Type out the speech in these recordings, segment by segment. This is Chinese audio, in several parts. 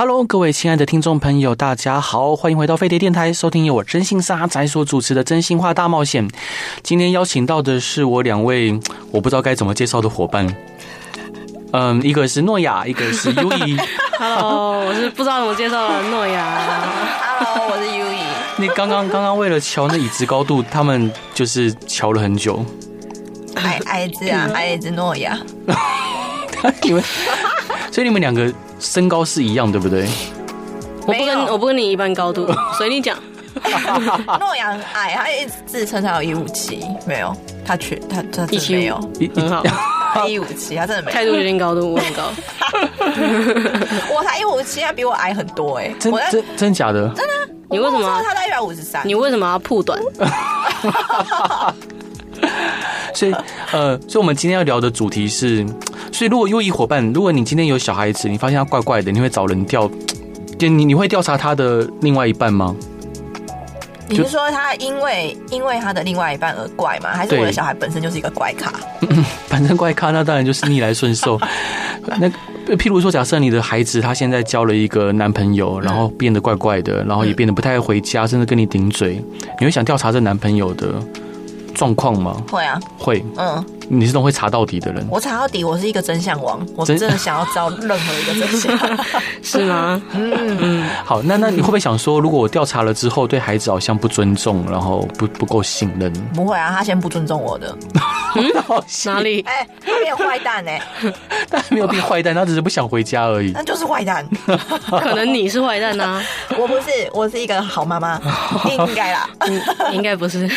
Hello，各位亲爱的听众朋友，大家好，欢迎回到飞碟电台，收听由我真心沙仔所主持的《真心话大冒险》。今天邀请到的是我两位我不知道该怎么介绍的伙伴，嗯，一个是诺亚，一个是 优怡。Hello，我是不知道怎么介绍的诺亚。Hello，我是优怡。你刚刚刚刚为了瞧那椅子高度，他们就是瞧了很久。矮矮子啊，矮子诺亚。你们，所以你们两个。身高是一样，对不对？我不跟我不跟你一般高度，随你讲。诺阳矮，他一直自称他有一五七，没有，他全他他真的没有，很好，他一五七，他真的没有。态度决定高度，我很高。我才一五七，他比我矮很多哎，真真真假的？真的？你为什么？他在一百五十三，你为什么要铺短？所以，呃，所以我们今天要聊的主题是，所以如果优异伙伴，如果你今天有小孩子，你发现他怪怪的，你会找人调，就你你会调查他的另外一半吗？你是说他因为因为他的另外一半而怪吗？还是我的小孩本身就是一个怪咖？反正怪咖，那当然就是逆来顺受。那譬如说，假设你的孩子他现在交了一个男朋友，然后变得怪怪的，然后也变得不太回家，甚至跟你顶嘴，你会想调查这男朋友的？状况吗？会啊，会。嗯，你是种会查到底的人。我查到底，我是一个真相王，我真的想要知道任何一个真相，是吗？嗯嗯。好，那那你会不会想说，如果我调查了之后，对孩子好像不尊重，然后不不够信任？不会啊，他先不尊重我的。嗯，哪里？哎，他变坏蛋呢？他没有变坏蛋，他只是不想回家而已。那就是坏蛋。可能你是坏蛋呢？我不是，我是一个好妈妈，应该啦。应该不是。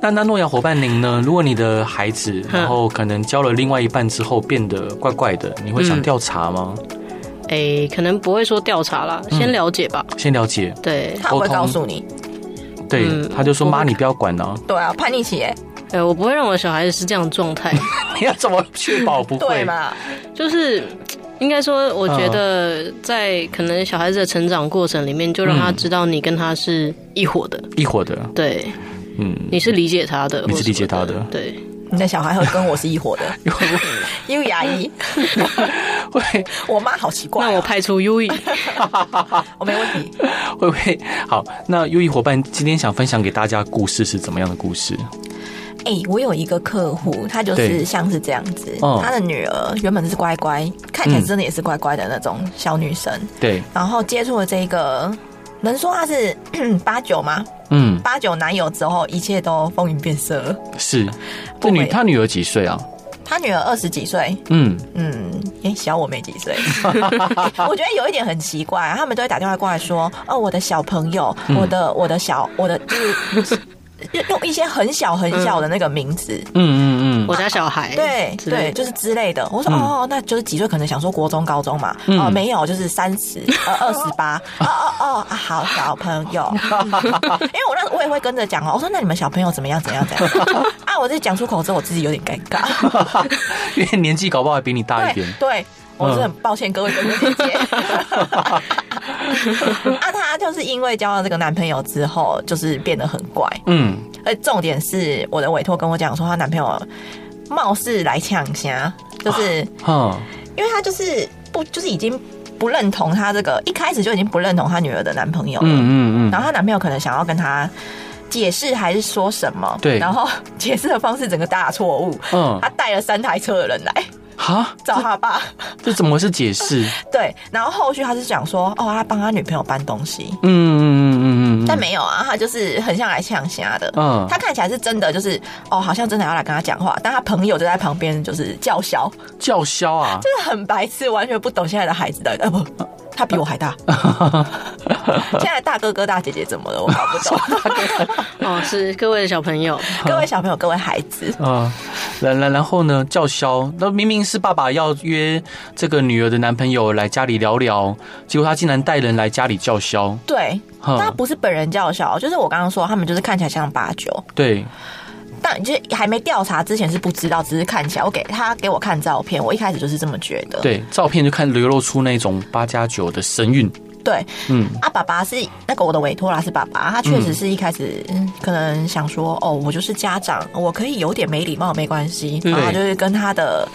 那那诺亚伙伴您呢？如果你的孩子然后可能交了另外一半之后变得怪怪的，你会想调查吗？哎、可能不会说调查啦，先了解吧。嗯、先了解，对，他会告诉你。对，嗯、他就说：“妈，你不要管了。”对啊，叛逆期哎。我不会让我小孩子是这样的状态。你要怎么确保不会对嘛？就是应该说，我觉得在可能小孩子的成长过程里面，就让他知道你跟他是一伙的，一伙的。对。嗯，你是理解他的，你是理解他的，对，你的小孩会跟我是一伙的 因为牙医，会，我妈好奇怪，那我派出优异，我没问题，会不会？好，那优异伙伴今天想分享给大家故事是怎么样的故事？哎，我有一个客户，他就是像是这样子，他的女儿原本是乖乖，看起来真的也是乖乖的那种小女生，对，然后接触了这个。能说他是 八九吗？嗯，八九男友之后，一切都风云变色。是，这女他女儿几岁啊？他女儿二十几岁。嗯嗯，哎，小我没几岁。我觉得有一点很奇怪，他们都会打电话过来说：“哦，我的小朋友，我的我的小我的。”用用一些很小很小的那个名字，嗯嗯嗯，我家小孩，对对，就是之类的。我说哦，那就是几岁？可能想说国中、高中嘛。哦，没有，就是三十呃 二十八。哦哦哦，好小朋友。因为我那我也会跟着讲哦。我说那你们小朋友怎么样？怎样？怎样？啊！我这讲出口之后，我自己有点尴尬，因为年纪搞不好还比你大一点。对。我是很抱歉各位哥哥姐姐。啊，她就是因为交了这个男朋友之后，就是变得很怪。嗯，而重点是我的委托跟我讲说，她男朋友貌似来抢虾，就是，嗯，因为他就是不，就是已经不认同她这个，一开始就已经不认同她女儿的男朋友了。嗯嗯嗯。然后她男朋友可能想要跟她解释还是说什么？对。然后解释的方式整个大错误。嗯。他带了三台车的人来。哈，找他爸，这怎么是解释？对，然后后续他是讲说，哦，他帮他女朋友搬东西，嗯嗯嗯嗯嗯，但没有啊，他就是很像来呛虾的，嗯，他看起来是真的，就是哦，好像真的要来跟他讲话，但他朋友就在旁边就是叫嚣，叫嚣啊，就是很白痴，完全不懂现在的孩子的，呃不，他比我还大，现在大哥哥大姐姐怎么了？我搞不懂，哦，是各位的小朋友，各位小朋友，各位孩子，啊。然然然后呢，叫嚣，那明明是爸爸要约这个女儿的男朋友来家里聊聊，结果他竟然带人来家里叫嚣。对，他不是本人叫嚣，就是我刚刚说他们就是看起来像八九。对。但就是还没调查之前是不知道，只是看起来。我给他给我看照片，我一开始就是这么觉得。对，照片就看流露出那种八加九的神韵。对，嗯，啊，爸爸是那个我的委托啦，是爸爸，他确实是一开始可能想说，哦，我就是家长，我可以有点没礼貌没关系，然后就是跟他的。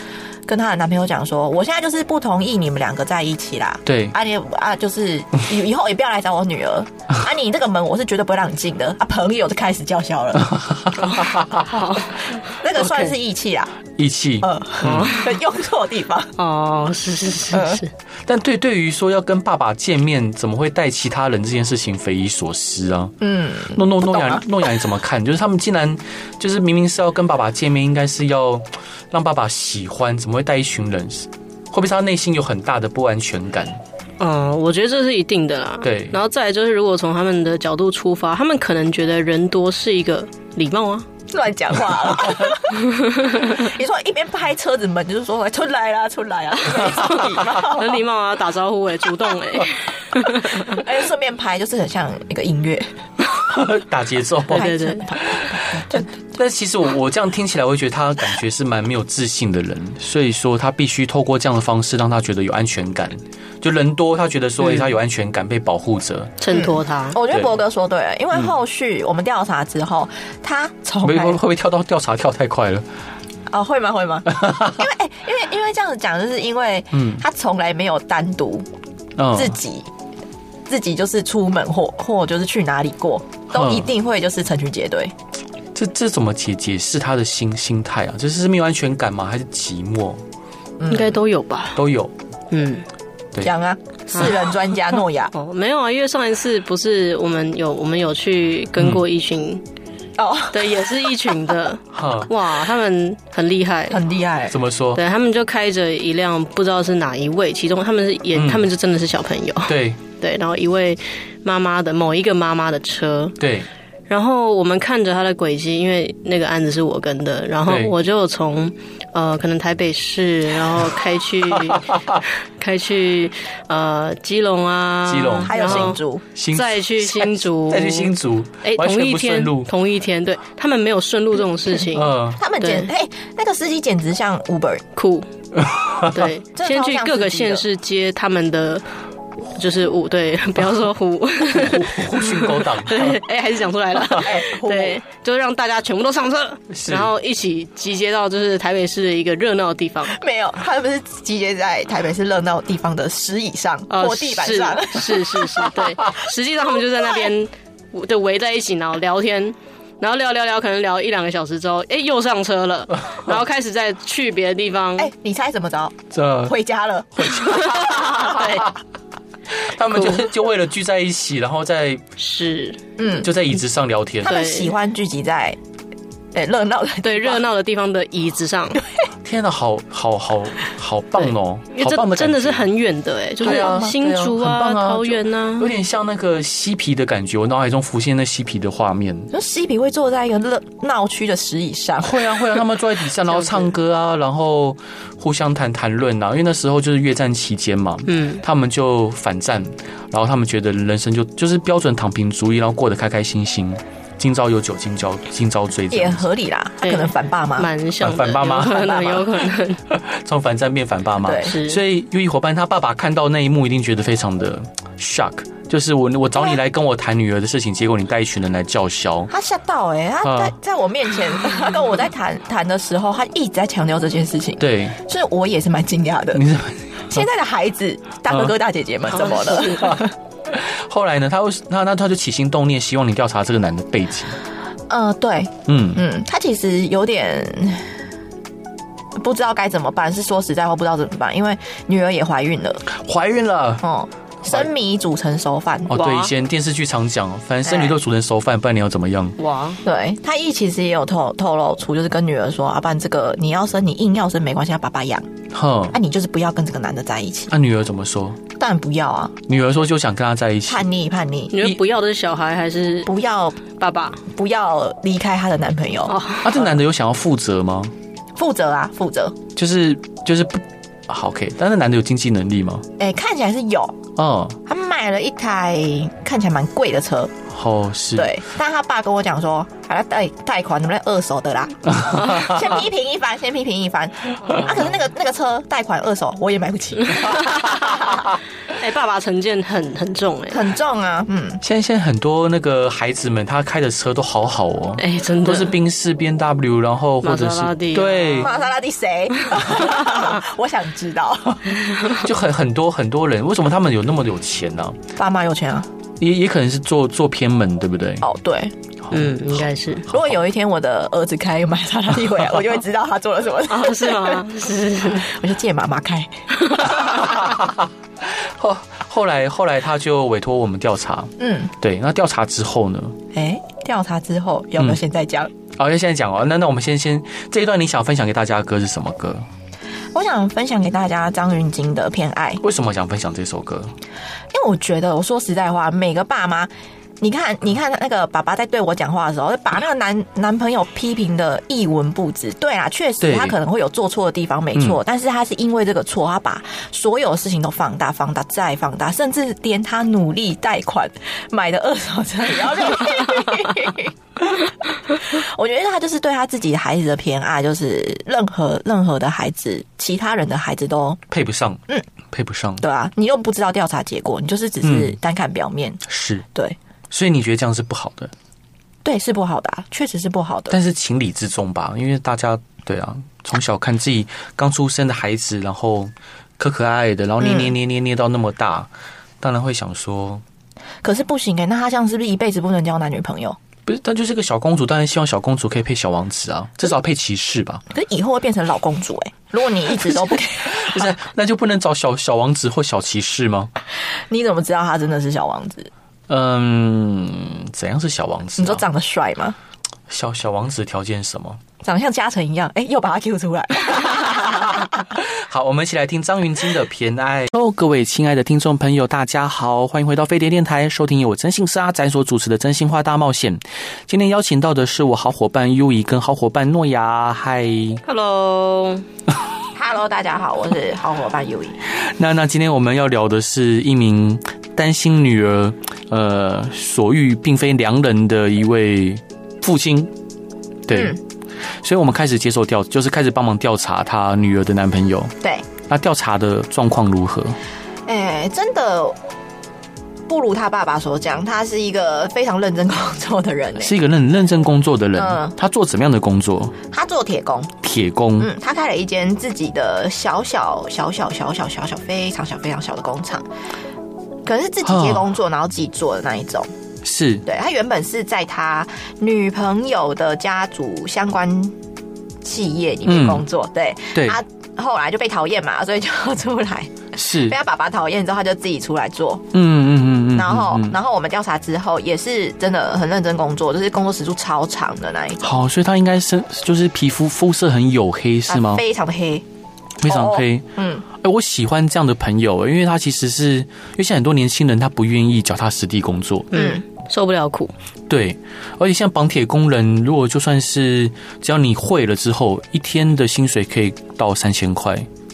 跟她的男朋友讲说，我现在就是不同意你们两个在一起啦。对，啊你啊就是以以后也不要来找我女儿 啊，你这个门我是绝对不会让你进的啊。朋友就开始叫嚣了，那个算是义气啊，义气，嗯，用错地方哦，是是是是。但对对于说要跟爸爸见面，怎么会带其他人这件事情匪夷所思啊？嗯，诺诺诺亚诺亚你怎么看？就是他们竟然就是明明是要跟爸爸见面，应该是要让爸爸喜欢，怎么？会带一群人，会不会他内心有很大的不安全感？嗯，我觉得这是一定的啦。对，然后再来就是，如果从他们的角度出发，他们可能觉得人多是一个礼貌啊，乱讲话了。你说一边拍车子门，就是说出来啦，出来啊，很礼貌，很礼貌啊，打招呼哎，主动哎，哎，顺便拍，就是很像一个音乐。打节奏，对对对。但但其实我我这样听起来，我会觉得他感觉是蛮没有自信的人，所以说他必须透过这样的方式让他觉得有安全感。就人多，他觉得说他有安全感，被保护着，衬托他。嗯、我觉得博哥说对了，因为后续我们调查之后，他从会会不会跳到调查跳太快了？哦，会吗？会吗？因为哎，因为因为这样子讲，就是因为嗯，他从来没有单独自己。自己就是出门或或就是去哪里过，都一定会就是成群结队。这这怎么解解释他的心心态啊？这是没有安全感吗？还是寂寞？应该都有吧。都有。嗯，对。讲啊，四人专家诺亚。哦，没有啊，因为上一次不是我们有我们有去跟过一群哦，对，也是一群的。哇，他们很厉害，很厉害。怎么说？对，他们就开着一辆不知道是哪一位，其中他们是也，他们就真的是小朋友。对。对，然后一位妈妈的某一个妈妈的车，对，然后我们看着他的轨迹，因为那个案子是我跟的，然后我就从呃可能台北市，然后开去 开去呃基隆啊，基隆。还有新竹，再去新竹，再去新竹，哎，同一天同一天，对。他们没有顺路这种事情，嗯，他们简哎那个司机简直像 Uber 酷，对，先去各个县市接他们的。就是五对，不要说胡，胡须勾当。对，哎，还是讲出来了。对，就让大家全部都上车，然后一起集结到就是台北市的一个热闹的地方。没有，他们是集结在台北市热闹地方的石椅上或地板上。是是是，对。实际上他们就在那边就围在一起，然后聊天，然后聊聊聊，可能聊一两个小时之后，哎，又上车了，然后开始再去别的地方。哎，你猜怎么着？这回家了。回家。对。他们就是 就为了聚在一起，然后在是。嗯，就在椅子上聊天。他们喜欢聚集在诶热闹的对热闹的地方的椅子上。天哪，好好好好棒哦！因为这真的是很远的哎，就是新竹啊、桃园啊，有点像那个嬉皮的感觉。我脑海中浮现那嬉皮的画面，那嬉皮会坐在一个热闹区的石椅上，会啊会啊，他们坐在底下，然后唱歌啊，然后互相谈谈论啊。因为那时候就是越战期间嘛，嗯，他们就反战，然后他们觉得人生就就是标准躺平主义，然后过得开开心心。今朝有酒今朝今朝醉，也合理啦。他可能反爸妈，蛮像反爸妈，可能有可能 从反战变反爸妈。对，所以优异伙伴他爸爸看到那一幕，一定觉得非常的 shock。就是我我找你来跟我谈女儿的事情，结果你带一群人来叫嚣。他吓到哎，他在在我面前，他跟我在谈谈的时候，他一直在强调这件事情。对，所以我也是蛮惊讶的。你是现在的孩子，大哥哥大姐姐们怎么了？后来呢？他会那那他就起心动念，希望你调查这个男的背景。呃，对，嗯嗯，他其实有点不知道该怎么办。是说实在话，不知道怎么办，因为女儿也怀孕了，怀孕了，哦。生米煮成熟饭哦，对，以前电视剧常讲，反正生米都煮成熟饭，不然你要怎么样？哇，对，他一其实也有透透露出，就是跟女儿说，啊，不然这个你要生，你硬要生没关系，要爸爸养。哼，啊，你就是不要跟这个男的在一起。那女儿怎么说？当然不要啊。女儿说就想跟他在一起，叛逆叛逆。女儿不要的是小孩还是不要爸爸？不要离开她的男朋友。啊，这男的有想要负责吗？负责啊，负责，就是就是不好 OK。但是男的有经济能力吗？哎、欸，看起来是有哦。他买了一台看起来蛮贵的车。哦，是对，但他爸跟我讲说，还要贷贷款，能不能二手的啦？先批评一番，先批评一番。啊，可是那个那个车贷款二手，我也买不起。哎、欸，爸爸成见很很重哎、欸，很重啊。嗯，现在现在很多那个孩子们，他开的车都好好哦。哎、欸，真的都是宾士 BMW，然后或者是玛莎拉蒂、啊、对玛莎拉蒂谁？我想知道。就很很多很多人，为什么他们有那么有钱呢、啊？爸妈有钱啊。也也可能是做做偏门，对不对？哦，对，嗯，应该是。如果有一天我的儿子开玛莎拉蒂回来，我就会知道他做了什么事。哦，是吗？是，我就借妈妈开。后后来后来他就委托我们调查。嗯，对。那调查之后呢？哎，调查之后要不要现在讲？哦、嗯，要现在讲哦。那那我们先先这一段，你想分享给大家的歌是什么歌？我想分享给大家张芸京的《偏爱》。为什么想分享这首歌？因为我觉得，我说实在话，每个爸妈，你看，你看那个爸爸在对我讲话的时候，把那个男男朋友批评的一文不值。对啊，确实他可能会有做错的地方，没错。但是他是因为这个错，他把所有的事情都放大、放大再放大，甚至连他努力贷款买的二手车也要 我觉得他就是对他自己孩子的偏爱，就是任何任何的孩子，其他人的孩子都配不上，嗯，配不上，对啊，你又不知道调查结果，你就是只是单看表面，嗯、是。对，所以你觉得这样是不好的？对，是不好的、啊，确实是不好的。但是情理之中吧，因为大家对啊，从小看自己刚出生的孩子，然后可可爱爱的，然后捏捏捏捏捏到那么大，嗯、当然会想说，可是不行哎、欸，那他这样是不是一辈子不能交男女朋友？不是，但就是个小公主，当然希望小公主可以配小王子啊，至少配骑士吧。可是以后会变成老公主哎、欸，如果你一直都不给，不是，那就不能找小小王子或小骑士吗？你怎么知道他真的是小王子？嗯，怎样是小王子、啊？你说长得帅吗？小小王子条件是什么？长得像嘉诚一样，哎、欸，又把他 Q 出来。好，我们一起来听张云京的《偏爱》。哦，各位亲爱的听众朋友，大家好，欢迎回到飞碟电台，收听由我真心是阿宅所主持的《真心话大冒险》。今天邀请到的是我好伙伴 U 怡跟好伙伴诺亚。嗨，Hello，Hello，大家好，我是好伙伴尤怡。那那今天我们要聊的是一名担心女儿呃所遇并非良人的一位父亲，对。嗯所以，我们开始接受调，就是开始帮忙调查他女儿的男朋友。对，那调查的状况如何？哎、欸，真的不如他爸爸所讲，他是一个非常认真工作的人，是一个认认真工作的人。嗯，他做怎么样的工作？他做铁工。铁工。嗯，他开了一间自己的小小小小小小小小非常小非常小的工厂，可能是自己接工作，然后自己做的那一种。是，对，他原本是在他女朋友的家族相关企业里面工作，嗯、对，对，他后来就被讨厌嘛，所以就出来，是。被他爸爸讨厌之后，他就自己出来做，嗯嗯嗯嗯，然后然后我们调查之后，也是真的很认真工作，就是工作时数超长的那一种。好，所以他应该是就是皮肤肤色很黝黑是吗？非常的黑，非常黑，嗯，哎，我喜欢这样的朋友，因为他其实是因为现在很多年轻人他不愿意脚踏实地工作，嗯。受不了苦，对，而且像绑铁工人，如果就算是只要你会了之后，一天的薪水可以到三千块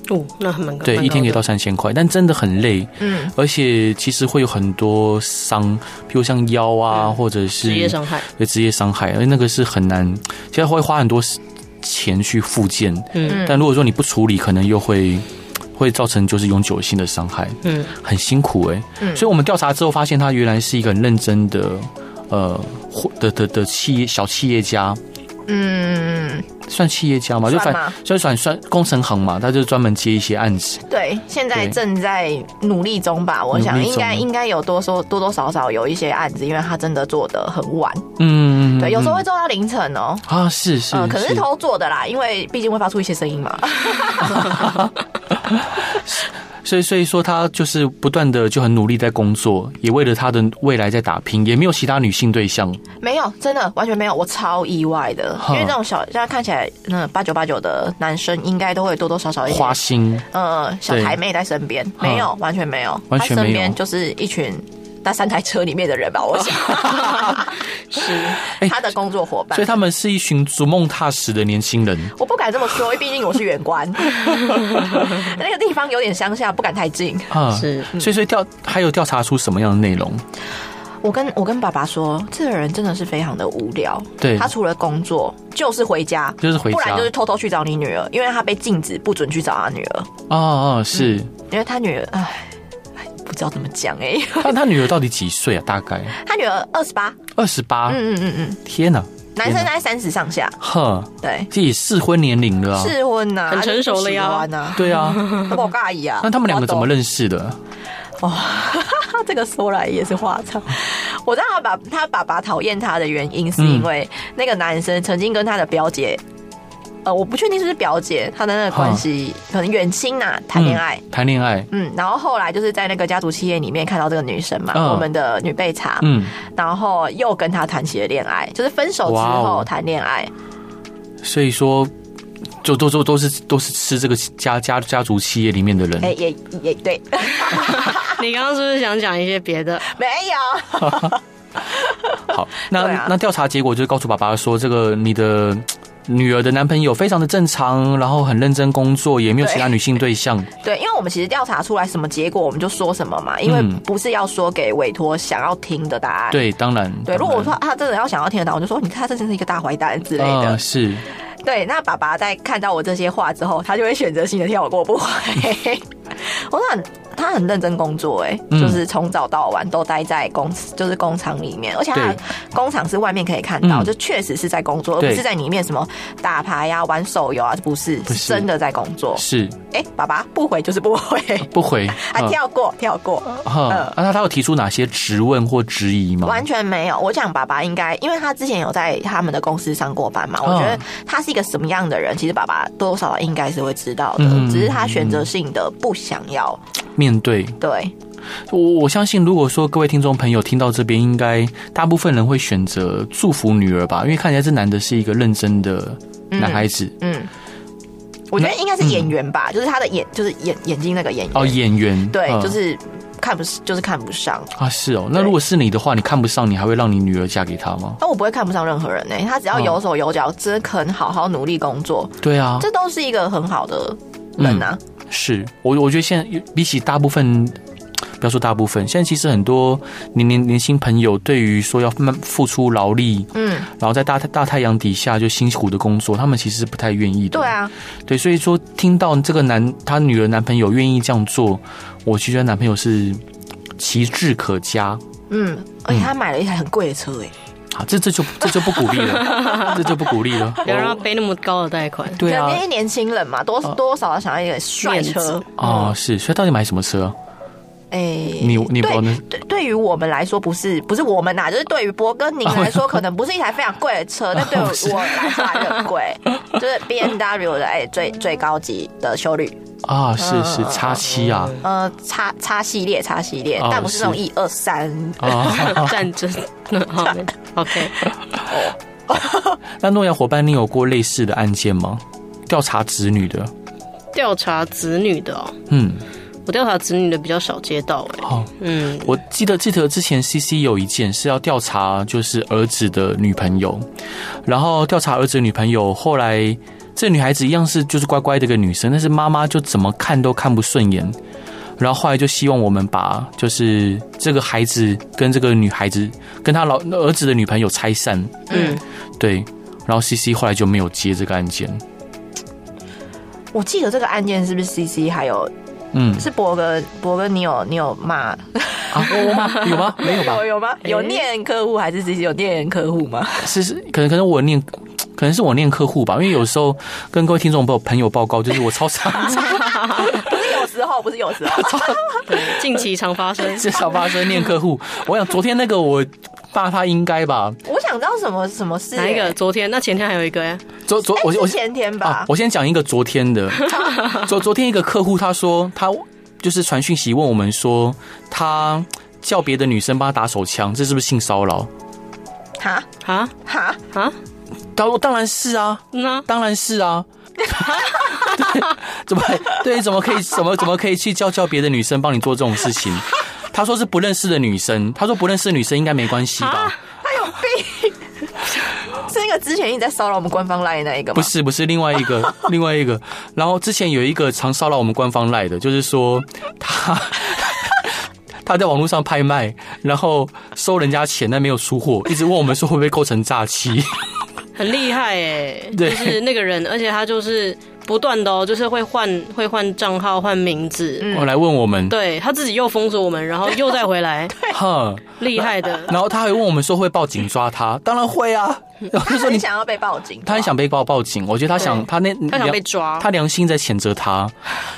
哦，那很蛮高。对，一天可以到三千块，但真的很累，嗯，而且其实会有很多伤，比如像腰啊，嗯、或者是职业伤害，对，职业伤害，而那个是很难，其实会花很多钱去复健，嗯，但如果说你不处理，可能又会。会造成就是永久性的伤害，嗯，很辛苦哎、欸，嗯，所以我们调查之后发现，他原来是一个很认真的，呃，的的的企业小企业家，嗯，算企业家嘛，就反就算算工程行嘛，他就专门接一些案子。对，现在正在努力中吧，我想应该应该有多说多多少少有一些案子，因为他真的做的很晚，嗯，对，有时候会做到凌晨哦、喔，啊，是是，可能是。偷做的啦，因为毕竟会发出一些声音嘛。所以，所以说他就是不断的就很努力在工作，也为了他的未来在打拼，也没有其他女性对象，没有，真的完全没有，我超意外的，因为这种小，现在看起来那八九八九的男生，应该都会多多少少一些花心，呃，小台妹在身边，没有，完全没有，完全没有，他身边就是一群那三台车里面的人吧，我想 是他的工作伙伴。所以他们是一群逐梦踏实的年轻人。我不敢这么说，因为毕竟我是远观，那个地方有点乡下，不敢太近。啊，是。所以，所以调还有调查出什么样的内容？我跟我跟爸爸说，这个人真的是非常的无聊。对，他除了工作就是回家，就是回家，不然就是偷偷去找你女儿，因为他被禁止不准去找他女儿。哦哦，是、嗯，因为他女儿，哎，不知道怎么讲哎、欸。那他女儿到底几岁啊？大概？他女儿二十八。二十八。嗯嗯嗯嗯。天哪！男生在三十上下。呵，对，这也适婚年龄了。适婚呐，很成熟了呀。对啊，我介意啊。那他们两个怎么认识的？哇，这个说来也是话长。我知道他爸他爸爸讨厌他的原因，是因为那个男生曾经跟他的表姐，呃，我不确定是不是表姐，她的那个关系可能远亲呐，谈恋爱，谈恋爱，嗯，然后后来就是在那个家族企业里面看到这个女生嘛，我们的女备查，嗯，然后又跟她谈起了恋爱，就是分手之后谈恋爱，所以说。就都都都是都是吃这个家家家族企业里面的人，哎也也对。你刚刚是不是想讲一些别的？没有。好，那、啊、那调查结果就是告诉爸爸说，这个你的女儿的男朋友非常的正常，然后很认真工作，也没有其他女性对象。对，对，因为我们其实调查出来什么结果，我们就说什么嘛，因为不是要说给委托想要听的答案。对，当然。对，如果我说他真的要想要听的答案，我就说你看他这真是一个大坏蛋之类的。呃、是。对，那爸爸在看到我这些话之后，他就会选择性的跳过不回。我说很。他很认真工作，哎，就是从早到晚都待在工，就是工厂里面，而且他工厂是外面可以看到，就确实是在工作，而不是在里面什么打牌呀、玩手游啊，不是，是真的在工作。是，哎，爸爸不回就是不回，不回，啊跳过，跳过。啊，那他有提出哪些质问或质疑吗？完全没有。我想爸爸应该，因为他之前有在他们的公司上过班嘛，我觉得他是一个什么样的人，其实爸爸多少应该是会知道的，只是他选择性的不想要。面对。对，我我相信，如果说各位听众朋友听到这边，应该大部分人会选择祝福女儿吧，因为看起来这男的是一个认真的男孩子。嗯，嗯，我觉得应该是演员吧，嗯、就是他的眼，就是眼眼睛那个演员。哦，演员。对，就是看不就是看不上。啊。是哦，那如果是你的话，你看不上，你还会让你女儿嫁给他吗？那我不会看不上任何人呢、欸，他只要有手有脚，只肯好好努力工作，对啊，这都是一个很好的人呐、啊。嗯是我，我觉得现在比起大部分，不要说大部分，现在其实很多年年年轻朋友对于说要慢付出劳力，嗯，然后在大大太阳底下就辛苦的工作，他们其实是不太愿意的。对啊，对，所以说听到这个男他女儿男朋友愿意这样做，我其实男朋友是奇志可嘉。嗯，而且他买了一台很贵的车，哎。好，这这就这就不鼓励了，这就不鼓励了。不要让他背那么高的贷款。对啊，因为年轻人嘛，多多少少想要一个帅车。哦，是，所以到底买什么车？哎，你你对对，对于我们来说，不是不是我们呐，就是对于博哥您来说，可能不是一台非常贵的车，但对我来说还很贵，就是 B M W 的哎最最高级的修旅。啊，是是叉七啊，呃，叉叉系列，叉系列，但不是那种一二三。战争。好，OK。哦，那诺亚伙伴，你有过类似的案件吗？调查子女的，调查子女的，哦，嗯，我调查子女的比较少接到，哎，哦，嗯，我记得记得之前 CC 有一件是要调查，就是儿子的女朋友，然后调查儿子的女朋友，后来。这女孩子一样是就是乖乖的一个女生，但是妈妈就怎么看都看不顺眼，然后后来就希望我们把就是这个孩子跟这个女孩子跟他老儿子的女朋友拆散。嗯，对，然后 CC 后来就没有接这个案件。我记得这个案件是不是 CC 还有嗯是博哥博哥你有你有骂啊我骂？有吗？没有吧？有有吗？有念客户还是 CC 有念客户吗？是是可能可能我念。可能是我念客户吧，因为有时候跟各位听众朋友朋友报告，就是我超常，不是有时候，不是有时候，对，近期常发生，是常发生念客户。我想昨天那个我爸他应该吧，我想知道什么什么事，哪一个？昨天？那前天还有一个呀？昨昨我我前天吧，我先讲一个昨天的。昨昨天一个客户他说他就是传讯息问我们说他叫别的女生帮他打手枪，这是不是性骚扰？哈哈哈哈。当当然是啊，嗯，当然是啊，对，怎么对？怎么可以？怎么怎么可以去叫叫别的女生帮你做这种事情？他说是不认识的女生，他说不认识的女生应该没关系吧？他有病。是那个之前一直在骚扰我们官方赖的那一个吗？不是，不是另外一个，另外一个。然后之前有一个常骚扰我们官方赖的，就是说他他 在网络上拍卖，然后收人家钱但没有出货，一直问我们说会不会构成诈欺。很厉害 哎，就是那个人，而且他就是。不断的哦，就是会换会换账号换名字，我、嗯、来问我们，对他自己又封锁我们，然后又再回来，哼，厉害的。然后他还问我们说会报警抓他，当然会啊。然后就说你想要被报警，他很想被报报警。我觉得他想他那他想被抓，他良心在谴责他。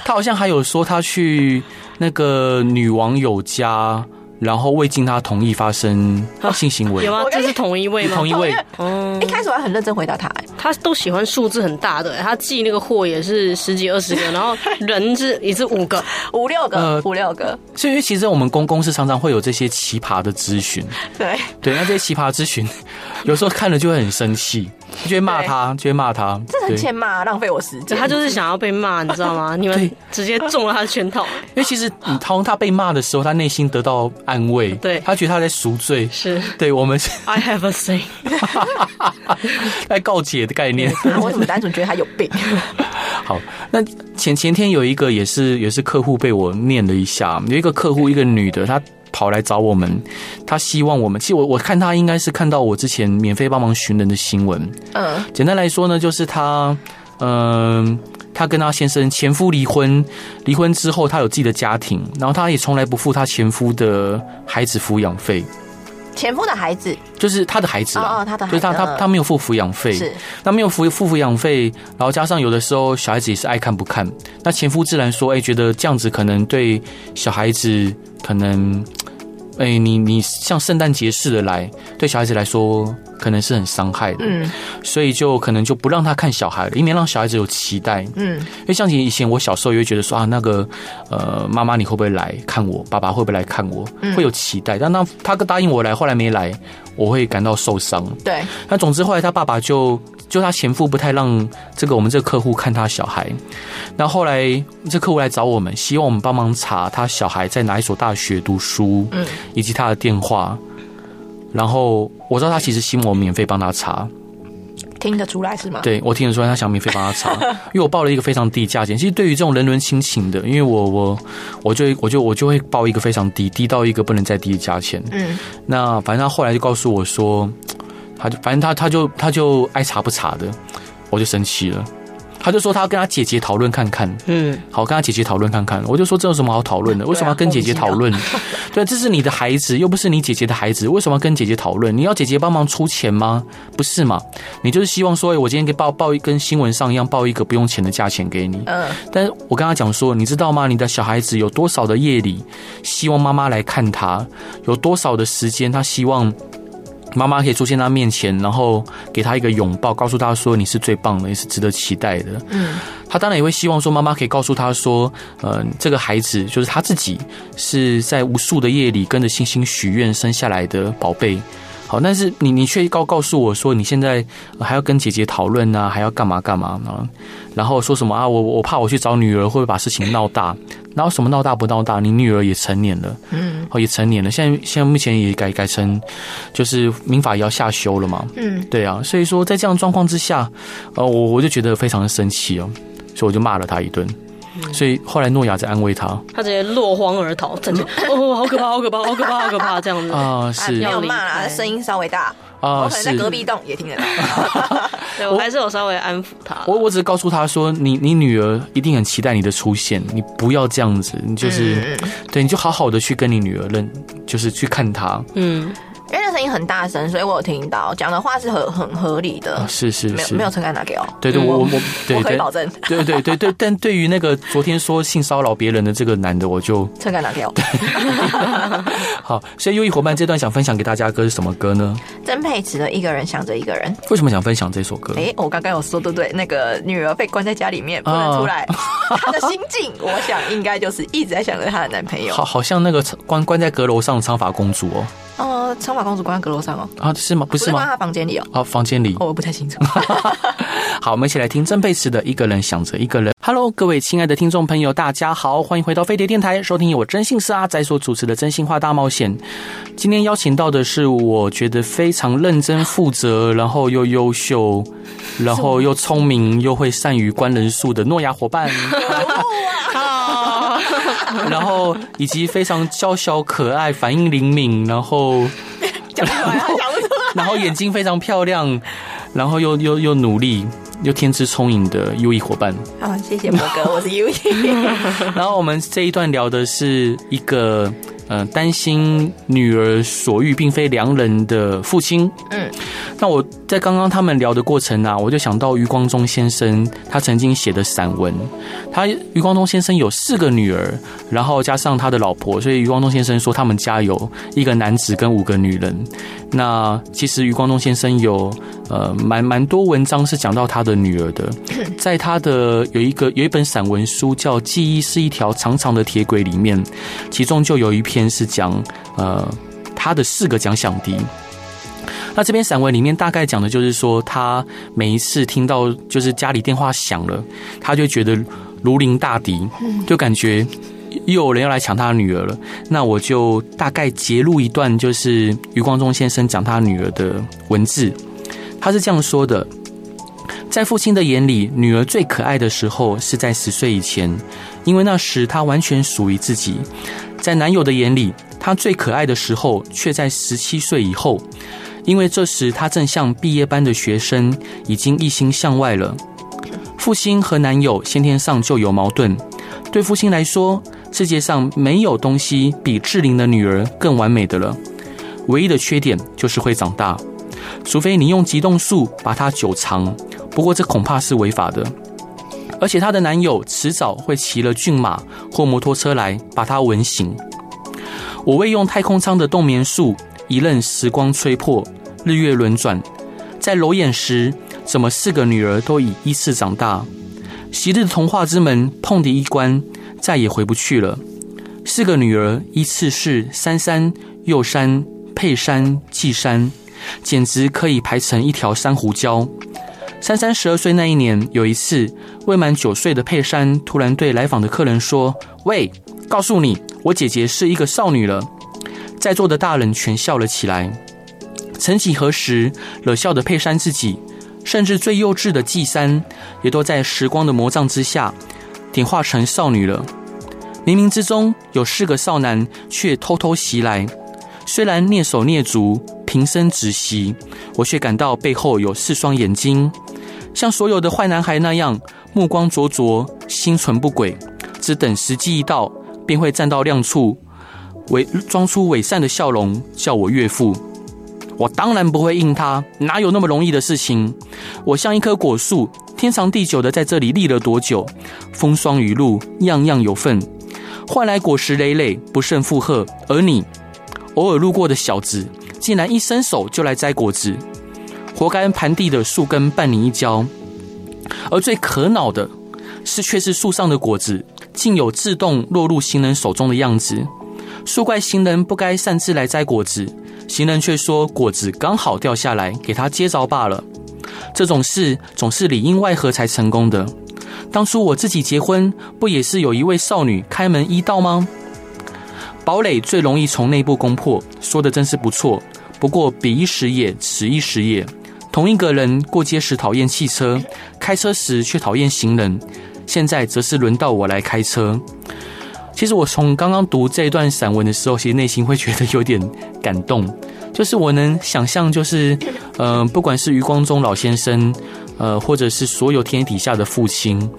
他好像还有说他去那个女网友家。然后未经他同意发生性行为，有吗？这是同一位吗？同一位。嗯，一开始我还很认真回答他，他都喜欢数字很大的，他寄那个货也是十几二十个，然后人是也是五个、五六个、五六个。所以其实我们公公是常常会有这些奇葩的咨询，对对，那这些奇葩咨询，有时候看了就会很生气。就会骂他，就会骂他，这很欠骂，浪费我时间。他就是想要被骂，你知道吗？你们直接中了他的圈套。因为其实当他被骂的时候，他内心得到安慰，对，他觉得他在赎罪。是，对我们。I have a thing，来 告解的概念。我怎么单纯觉得他有病？好，那前前天有一个也是也是客户被我念了一下，有一个客户，一个女的，她。跑来找我们，他希望我们。其实我我看他应该是看到我之前免费帮忙寻人的新闻。嗯，简单来说呢，就是他，嗯，他跟他先生前夫离婚，离婚之后他有自己的家庭，然后他也从来不付他前夫的孩子抚养费。前夫的孩子就是他的孩子啊，哦，他的孩子，就是他他他没有付抚养费，是，那没有付付抚养费，然后加上有的时候小孩子也是爱看不看，那前夫自然说，哎，觉得这样子可能对小孩子可能。哎、欸，你你像圣诞节似的来，对小孩子来说可能是很伤害的，嗯，所以就可能就不让他看小孩了，以免让小孩子有期待，嗯，因为像以前我小时候也会觉得说啊，那个呃妈妈你会不会来看我，爸爸会不会来看我，会有期待，但当他答应我来，后来没来，我会感到受伤，对，那总之后来他爸爸就。就他前夫不太让这个我们这个客户看他小孩，那后来这客户来找我们，希望我们帮忙查他小孩在哪一所大学读书，嗯，以及他的电话。然后我知道他其实希望我免费帮他查，听得出来是吗？对，我听得出来，他想免费帮他查，因为我报了一个非常低价钱。其实对于这种人伦亲情的，因为我我我就我就我就会报一个非常低，低到一个不能再低的价钱。嗯，那反正他后来就告诉我说。他就反正他他就他就爱查不查的，我就生气了。他就说他要跟他姐姐讨论看看，嗯，好，跟他姐姐讨论看看。我就说这有什么好讨论的？为什么要跟姐姐讨论？对，这是你的孩子，又不是你姐姐的孩子，为什么要跟姐姐讨论？你要姐姐帮忙出钱吗？不是嘛？你就是希望说，我今天给报报一跟新闻上一样报一个不用钱的价钱给你。嗯，但是我跟他讲说，你知道吗？你的小孩子有多少的夜里希望妈妈来看他？有多少的时间他希望？妈妈可以出现在他面前，然后给他一个拥抱，告诉他说你是最棒的，也是值得期待的。嗯，他当然也会希望说妈妈可以告诉他说，呃，这个孩子就是他自己，是在无数的夜里跟着星星许愿生下来的宝贝。好，但是你你却告告诉我说，你现在还要跟姐姐讨论呢，还要干嘛干嘛呢？然后说什么啊？我我怕我去找女儿会不会把事情闹大？然后什么闹大不闹大？你女儿也成年了，嗯，哦，也成年了。现在现在目前也改改成，就是民法也要下修了嘛，嗯，对啊。所以说在这样状况之下，呃，我我就觉得非常的生气哦，所以我就骂了他一顿。所以后来诺亚在安慰他，他直接落荒而逃，真的 哦，好可怕，好可怕，好可怕，好可怕，这样子。啊，是。没有骂啦，声音稍微大。啊，我可能在隔壁栋也听得到，对我还是有稍微安抚他。我我只是告诉他说，你你女儿一定很期待你的出现，你不要这样子，你就是对，你就好好的去跟你女儿认，就是去看她，嗯。因为那声音很大声，所以我有听到讲的话是很很合理的。是是是，没有没有撑开拿给我。对对，我我 我可以保证。对对对对，但对于那个昨天说性骚扰别人的这个男的，我就撑开拿给我。好，所以优异伙伴这段想分享给大家的歌是什么歌呢？曾沛慈的一个人想着一个人。为什么想分享这首歌？哎，我刚刚有说对不对？那个女儿被关在家里面不能出来，她的心境，我想应该就是一直在想着她的男朋友。好，好像那个关关在阁楼上的长发公主哦。哦、呃，长发公主关在阁楼上哦。啊，是吗？不是吗？关在房间里哦。哦，房间里。哦，我不太清楚。好，我们一起来听曾贝慈的《一个人想着一个人》。Hello，各位亲爱的听众朋友，大家好，欢迎回到飞碟电台，收听由我真姓是阿仔所主持的《真心话大冒险》。今天邀请到的是我觉得非常认真负责，然后又优秀，然后又聪明，又会善于观人数的诺亚伙伴。然后以及非常娇小可爱、反应灵敏，然后 然后，然后眼睛非常漂亮，然后又又又努力又天资聪颖的 Uee 伙伴。好，谢谢博哥，我是优异。然后我们这一段聊的是一个。呃，担心女儿所遇并非良人的父亲。嗯，那我在刚刚他们聊的过程啊，我就想到余光中先生他曾经写的散文。他余光中先生有四个女儿，然后加上他的老婆，所以余光中先生说他们家有一个男子跟五个女人。那其实余光中先生有呃蛮蛮多文章是讲到他的女儿的，在他的有一个有一本散文书叫《记忆是一条长长的铁轨》里面，其中就有一篇。是讲呃他的四个奖响笛，那这篇散文里面大概讲的就是说，他每一次听到就是家里电话响了，他就觉得如临大敌，就感觉又有人要来抢他女儿了。那我就大概截录一段，就是余光中先生讲他女儿的文字，他是这样说的：在父亲的眼里，女儿最可爱的时候是在十岁以前，因为那时她完全属于自己。在男友的眼里，她最可爱的时候却在十七岁以后，因为这时她正像毕业班的学生，已经一心向外了。父亲和男友先天上就有矛盾，对父亲来说，世界上没有东西比志玲的女儿更完美的了。唯一的缺点就是会长大，除非你用急冻术把它久藏，不过这恐怕是违法的。而且她的男友迟早会骑了骏马或摩托车来把她吻醒。我为用太空舱的冻眠术，一任时光吹破，日月轮转，在揉眼时，怎么四个女儿都已依次长大？昔日的童话之门碰的一关，再也回不去了。四个女儿依次是珊珊、佑珊、佩珊、季珊，简直可以排成一条珊瑚礁。珊珊十二岁那一年，有一次，未满九岁的佩珊突然对来访的客人说：“喂，告诉你，我姐姐是一个少女了。”在座的大人全笑了起来。曾几何时，惹笑的佩珊自己，甚至最幼稚的季珊，也都在时光的魔杖之下，点化成少女了。冥冥之中，有四个少男却偷偷袭来，虽然蹑手蹑足，平生只袭，我却感到背后有四双眼睛。像所有的坏男孩那样，目光灼灼，心存不轨，只等时机一到，便会站到亮处，伪装出伪善的笑容，叫我岳父。我当然不会应他，哪有那么容易的事情？我像一棵果树，天长地久的在这里立了多久？风霜雨露，样样有份，换来果实累累，不胜负荷。而你，偶尔路过的小子，竟然一伸手就来摘果子。活该盘地的树根绊你一跤，而最可恼的是，却是树上的果子竟有自动落入行人手中的样子。树怪行人不该擅自来摘果子，行人却说果子刚好掉下来，给他接着罢了。这种事总是里应外合才成功的。当初我自己结婚，不也是有一位少女开门一道吗？堡垒最容易从内部攻破，说的真是不错。不过彼一时也，此一时也。同一个人过街时讨厌汽车，开车时却讨厌行人。现在则是轮到我来开车。其实我从刚刚读这一段散文的时候，其实内心会觉得有点感动。就是我能想象，就是嗯、呃，不管是余光中老先生，呃，或者是所有天底下的父亲，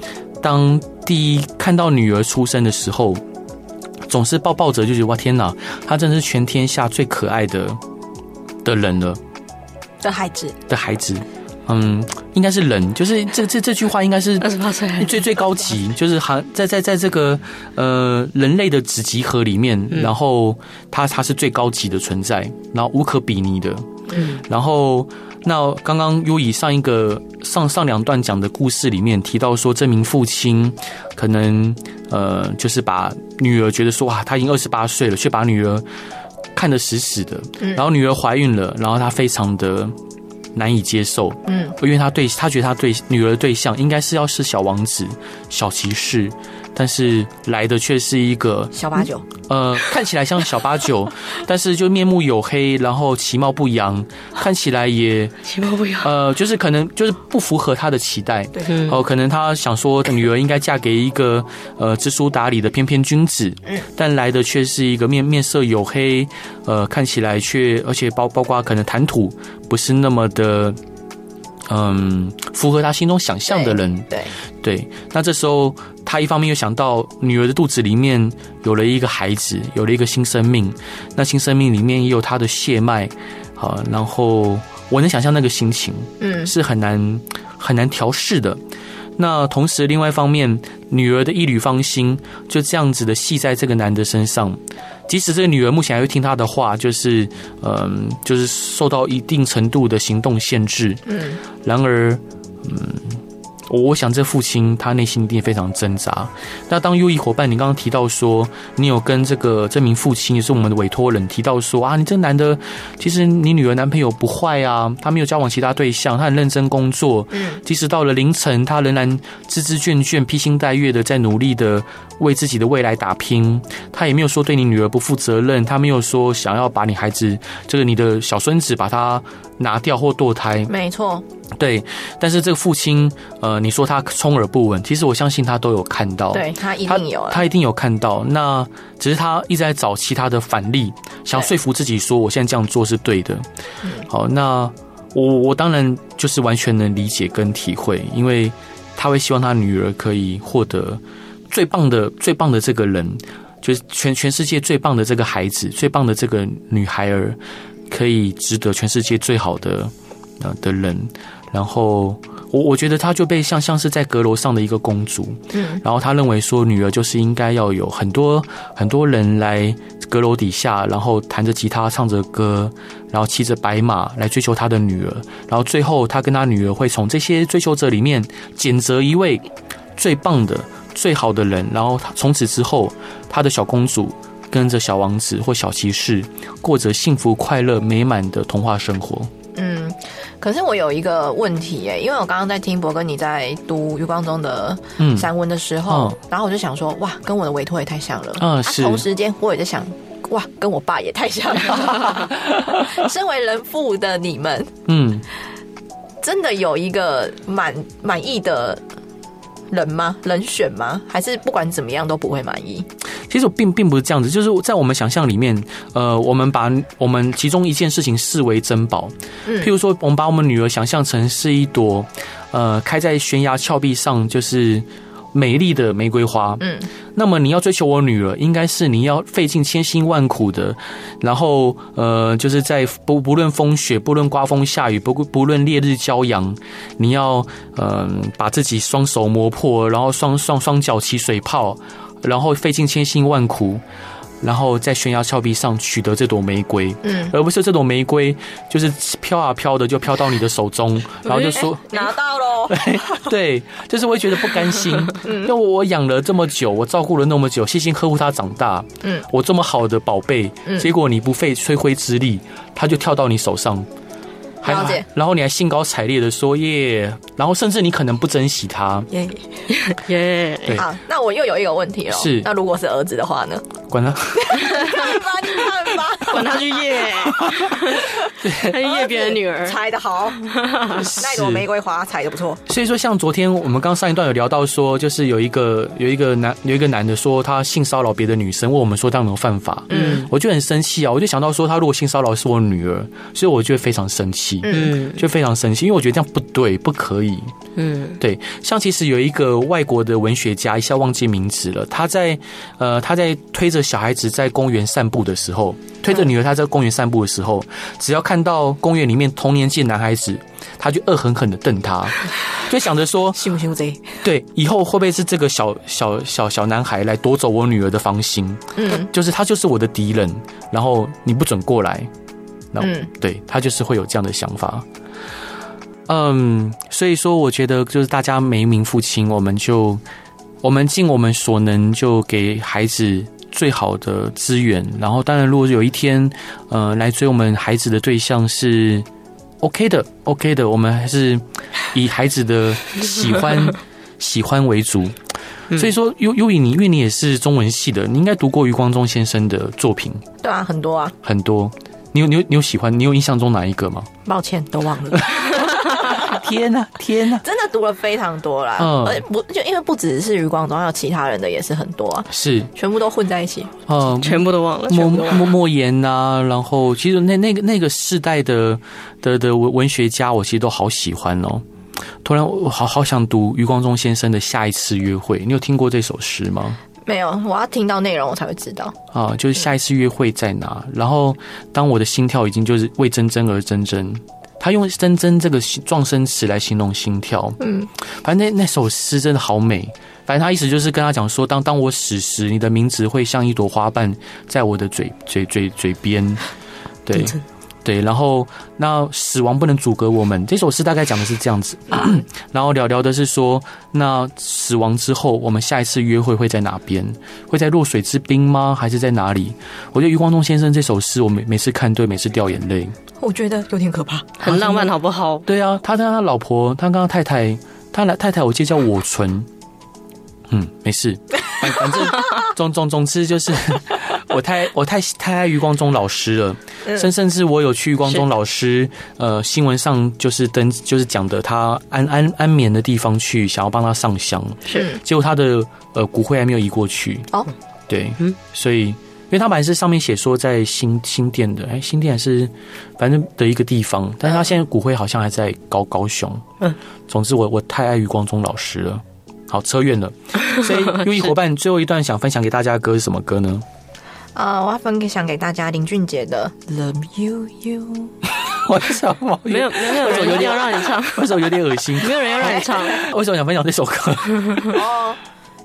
当第一看到女儿出生的时候，总是抱抱着，就觉得哇天哪，她真的是全天下最可爱的的人了。的孩子的孩子，嗯，应该是人，就是这这这句话应该是二十八岁最最高级，就是还在在在这个呃人类的子集合里面，嗯、然后他他是最高级的存在，然后无可比拟的，嗯，然后那刚刚优以上一个上上两段讲的故事里面提到说，这名父亲可能呃就是把女儿觉得说哇，他已经二十八岁了，却把女儿。看得死死的。然后女儿怀孕了，然后他非常的难以接受，嗯，因为他对他觉得他对女儿的对象应该是要是小王子、小骑士。但是来的却是一个小八九，呃，看起来像小八九，但是就面目黝黑，然后其貌不扬，看起来也 其貌不扬，呃，就是可能就是不符合他的期待，对，哦、呃，可能他想说女儿应该嫁给一个呃知书达理的翩翩君子，嗯，但来的却是一个面面色黝黑，呃，看起来却而且包包括可能谈吐不是那么的。嗯，符合他心中想象的人，对对，对。那这时候，他一方面又想到女儿的肚子里面有了一个孩子，有了一个新生命。那新生命里面也有他的血脉，好，然后我能想象那个心情，嗯，是很难很难调试的。那同时，另外一方面，女儿的一缕芳心就这样子的系在这个男的身上。即使这个女儿目前还会听他的话，就是，嗯，就是受到一定程度的行动限制。嗯，然而，嗯。我想，这父亲他内心一定非常挣扎。那当优异伙伴，你刚刚提到说，你有跟这个这名父亲，也是我们的委托人提到说啊，你这男的，其实你女儿男朋友不坏啊，他没有交往其他对象，他很认真工作。嗯，即使到了凌晨，他仍然孜孜倦倦、披星戴月的在努力的为自己的未来打拼。他也没有说对你女儿不负责任，他没有说想要把你孩子，这个你的小孙子把他拿掉或堕胎。没错。对，但是这个父亲，呃，你说他充耳不闻，其实我相信他都有看到，对，他一定有，他一定有看到。那只是他一直在找其他的反例，想说服自己说我现在这样做是对的。好，那我我当然就是完全能理解跟体会，因为他会希望他女儿可以获得最棒的、最棒的这个人，就是全全世界最棒的这个孩子，最棒的这个女孩儿，可以值得全世界最好的呃的人。然后我我觉得他就被像像是在阁楼上的一个公主，嗯，然后他认为说女儿就是应该要有很多很多人来阁楼底下，然后弹着吉他唱着歌，然后骑着白马来追求他的女儿，然后最后他跟他女儿会从这些追求者里面拣择一位最棒的最好的人，然后他从此之后他的小公主跟着小王子或小骑士过着幸福快乐美满的童话生活。嗯。可是我有一个问题耶，因为我刚刚在听博哥你在读余光中的散文的时候，然后我就想说，哇，跟我的委托也太像了。嗯，是。同时间我也在想，哇，跟我爸也太像了。身为人父的你们，嗯，真的有一个满满意的人吗？人选吗？还是不管怎么样都不会满意？其实我并并不是这样子，就是在我们想象里面，呃，我们把我们其中一件事情视为珍宝，嗯，譬如说，我们把我们女儿想象成是一朵，呃，开在悬崖峭壁上，就是美丽的玫瑰花，嗯，那么你要追求我女儿，应该是你要费尽千辛万苦的，然后，呃，就是在不不论风雪，不论刮风下雨，不不论烈日骄阳，你要，嗯、呃，把自己双手磨破，然后双双双脚起水泡。然后费尽千辛万苦，然后在悬崖峭壁上取得这朵玫瑰，嗯，而不是这朵玫瑰就是飘啊飘的就飘到你的手中，然后就说拿到喽，对，就是会觉得不甘心，因为我养了这么久，我照顾了那么久，细心呵护它长大，嗯，我这么好的宝贝，结果你不费吹灰之力，它就跳到你手上。了解，然后你还兴高采烈的说耶，然后甚至你可能不珍惜他。耶 耶。好，那我又有一个问题了，是。那如果是儿子的话呢？管他，你看吧，管他去耶，他耶别人女儿，采的好，那朵玫瑰花采的不错。所以说，像昨天我们刚上一段有聊到说，就是有一个有一个男有一个男的说他性骚扰别的女生，问我们说这样能犯法？嗯，我就很生气啊，我就想到说他如果性骚扰是我女儿，所以我就会非常生气。嗯，就非常生气，因为我觉得这样不对，不可以。嗯，对。像其实有一个外国的文学家，一下忘记名字了。他在呃，他在推着小孩子在公园散步的时候，推着女儿他在公园散步的时候，只要看到公园里面同年纪的男孩子，他就恶狠狠的瞪他，就想着说，信不信贼？对，以后会不会是这个小小小小男孩来夺走我女儿的芳心？嗯，就是他就是我的敌人，然后你不准过来。嗯，对，他就是会有这样的想法。嗯，所以说，我觉得就是大家每一名父亲，我们就我们尽我们所能，就给孩子最好的资源。然后，当然，如果有一天，呃，来追我们孩子的对象是 OK 的，OK 的，我们还是以孩子的喜欢 喜欢为主。所以说，优优以你，因为你也是中文系的，你应该读过余光中先生的作品。对啊，很多啊，很多。你有你有你有喜欢？你有印象中哪一个吗？抱歉，都忘了。天呐，天呐，真的读了非常多啦。嗯，不就因为不只是余光中，还有其他人的也是很多啊。是，全部都混在一起。嗯，全部都忘了。莫莫莫言呐，然后其实那那个那个世代的的的文文学家，我其实都好喜欢哦。突然，我好好想读余光中先生的《下一次约会》。你有听过这首诗吗？没有，我要听到内容我才会知道。啊，就是下一次约会在哪？然后，当我的心跳已经就是为真真而真真。他用“真真”这个状声词来形容心跳。嗯，反正那那首诗真的好美。反正他意思就是跟他讲说，当当我死时，你的名字会像一朵花瓣在我的嘴嘴嘴嘴边。对。对，然后那死亡不能阻隔我们。这首诗大概讲的是这样子，然后聊聊的是说，那死亡之后，我们下一次约会会在哪边？会在弱水之滨吗？还是在哪里？我觉得余光中先生这首诗，我每每次看对每次掉眼泪。我觉得有点可怕，很浪漫，好不好？对啊，他跟他老婆，他跟他太太，他来太太，我记得叫我纯。嗯，没事，反正总总总之就是。我太我太太爱余光中老师了，甚甚至我有去余光中老师呃新闻上就是登就是讲的他安安安眠的地方去，想要帮他上香，是。结果他的呃骨灰还没有移过去哦，对，嗯，所以因为他本来是上面写说在新新店的，哎，新店还是反正的一个地方，但是他现在骨灰好像还在高高雄，嗯，总之我我太爱余光中老师了，好扯远了，所以优异伙伴最后一段想分享给大家的歌是什么歌呢？啊、呃，我要分享给大家林俊杰的《Love You You》。为什么？没有没有人有点要让你唱？为什么有点恶心？没有人要让你唱？为什么想分享这首歌？哦，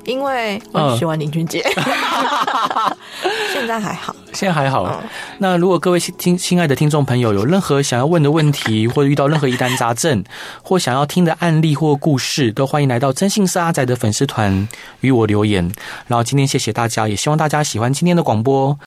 因为我喜欢林俊杰。嗯、现在还好。现在还好。嗯、那如果各位听亲爱的听众朋友有任何想要问的问题，或者遇到任何疑难杂症，或想要听的案例或故事，都欢迎来到真性是阿仔的粉丝团与我留言。然后今天谢谢大家，也希望大家喜欢今天的广播。